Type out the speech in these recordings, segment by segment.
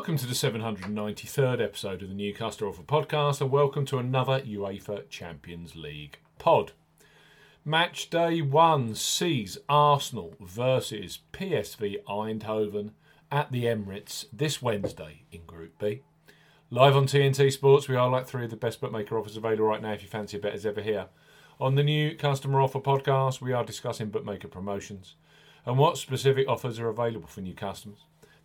Welcome to the 793rd episode of the New Customer Offer podcast, and welcome to another UEFA Champions League pod. Match day one sees Arsenal versus PSV Eindhoven at the Emirates this Wednesday in Group B. Live on TNT Sports, we are like three of the best bookmaker offers available right now if you fancy a bet as ever here. On the new Customer Offer podcast, we are discussing bookmaker promotions and what specific offers are available for new customers.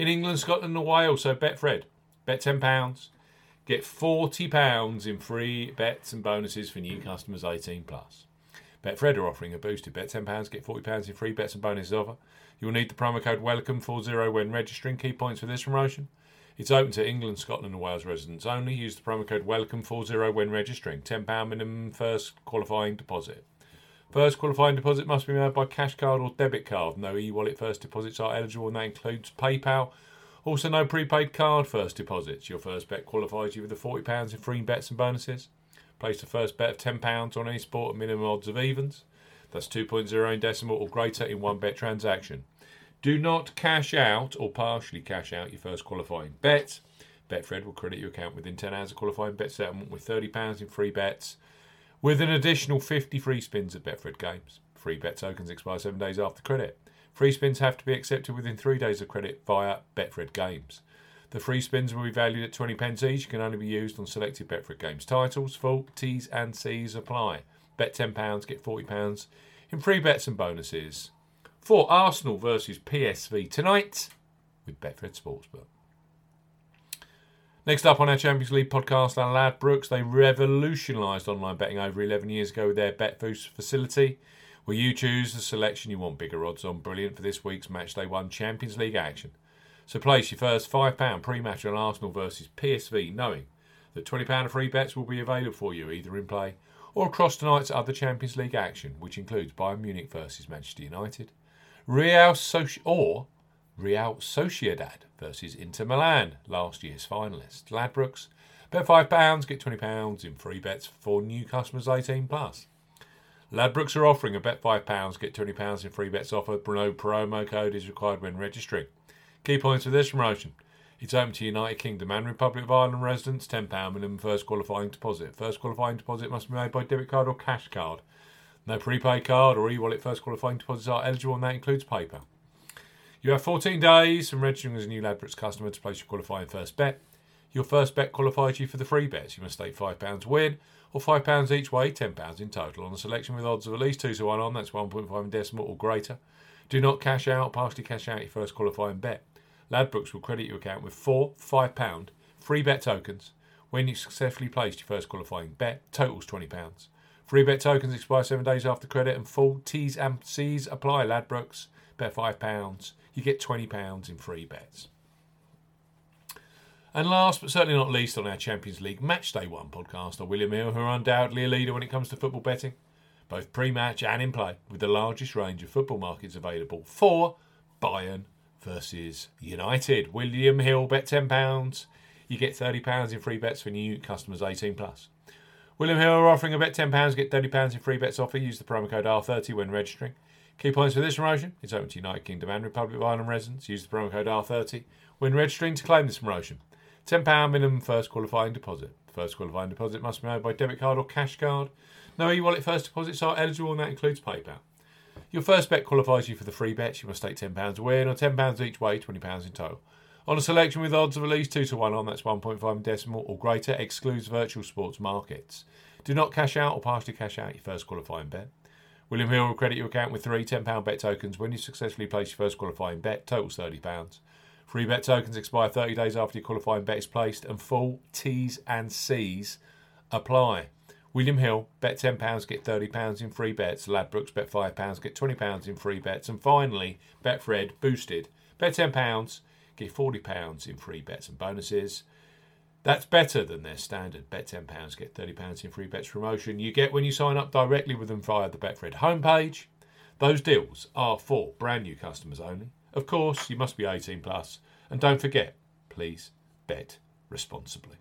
in England, Scotland, and Wales. So Betfred, bet £10, get £40 in free bets and bonuses for new customers 18 plus. Betfred are offering a boosted bet £10, get £40 in free bets and bonuses offer. You will need the promo code WELCOME40 when registering. Key points for this promotion. It's open to England, Scotland, and Wales residents only. Use the promo code WELCOME40 when registering. £10 minimum first qualifying deposit. First qualifying deposit must be made by cash card or debit card. No e-wallet first deposits are eligible, and that includes PayPal. Also, no prepaid card first deposits. Your first bet qualifies you with the £40 in free bets and bonuses. Place the first bet of £10 on any sport at minimum odds of evens. That's 2.0 in decimal or greater in one bet transaction. Do not cash out or partially cash out your first qualifying bet. Betfred will credit your account within 10 hours of qualifying bet settlement with £30 in free bets with an additional 50 free spins at Betfred games. Free bet tokens expire seven days after credit. Free spins have to be accepted within three days of credit via Betfred games. The free spins will be valued at 20 pence each. Can only be used on selected Betfred games titles. Full T's and C's apply. Bet £10, get £40 in free bets and bonuses. For Arsenal versus PSV tonight with Betfred Sportsbook. Next up on our Champions League podcast, our Ladbrokes, they revolutionised online betting over 11 years ago with their BetBoost facility, where you choose the selection you want bigger odds on. Brilliant for this week's Matchday 1 Champions League action. So place your first £5 pre-match on Arsenal versus PSV, knowing that £20 of free bets will be available for you either in play or across tonight's other Champions League action, which includes Bayern Munich versus Manchester United, Real or Real Sociedad versus Inter Milan, last year's finalists. Ladbrokes, bet £5, get £20 in free bets for new customers 18 plus. Ladbrokes are offering a bet £5, get £20 in free bets offer. No promo code is required when registering. Key points for this promotion. It's open to United Kingdom and Republic of Ireland residents, £10 minimum first qualifying deposit. First qualifying deposit must be made by debit card or cash card. No prepaid card or e-wallet first qualifying deposits are eligible and that includes PayPal. You have 14 days from registering as a new Ladbrokes customer to place your qualifying first bet. Your first bet qualifies you for the free bets. You must stake £5 win or £5 each way, £10 in total on a selection with odds of at least 2 to 1 on, that's 1.5 in decimal or greater. Do not cash out, partially cash out your first qualifying bet. Ladbrokes will credit your account with four £5 free bet tokens when you successfully placed your first qualifying bet, totals £20. Free bet tokens expire seven days after credit and full T's and C's apply. Ladbrokes, bet £5 you get £20 in free bets. And last but certainly not least on our Champions League Matchday 1 podcast are William Hill, who are undoubtedly a leader when it comes to football betting, both pre match and in play, with the largest range of football markets available for Bayern versus United. William Hill, bet £10. You get £30 in free bets for new customers 18 plus. William Hill are offering a bet £10, get £30 in free bets offer. Use the promo code R30 when registering. Key points for this promotion it's open to United Kingdom and Republic of Ireland residents. Use the promo code R30 when registering to claim this promotion. £10 minimum first qualifying deposit. First qualifying deposit must be made by debit card or cash card. No e wallet first deposits are eligible, and that includes PayPal. Your first bet qualifies you for the free bets. You must stake £10 a win or £10 each way, £20 in total. On a selection with odds of at least 2 to 1 on, that's 1.5 decimal or greater, excludes virtual sports markets. Do not cash out or partially cash out your first qualifying bet. William Hill will credit your account with three £10 bet tokens when you successfully place your first qualifying bet, totals £30. Free bet tokens expire 30 days after your qualifying bet is placed, and full T's and C's apply. William Hill, bet £10, get £30 in free bets. Ladbrokes, bet £5, get £20 in free bets. And finally, Betfred, boosted. Bet £10, get £40 in free bets and bonuses. That's better than their standard bet £10, get £30 in free bets promotion you get when you sign up directly with them via the Betfred homepage. Those deals are for brand new customers only. Of course, you must be 18 plus, and don't forget, please bet responsibly.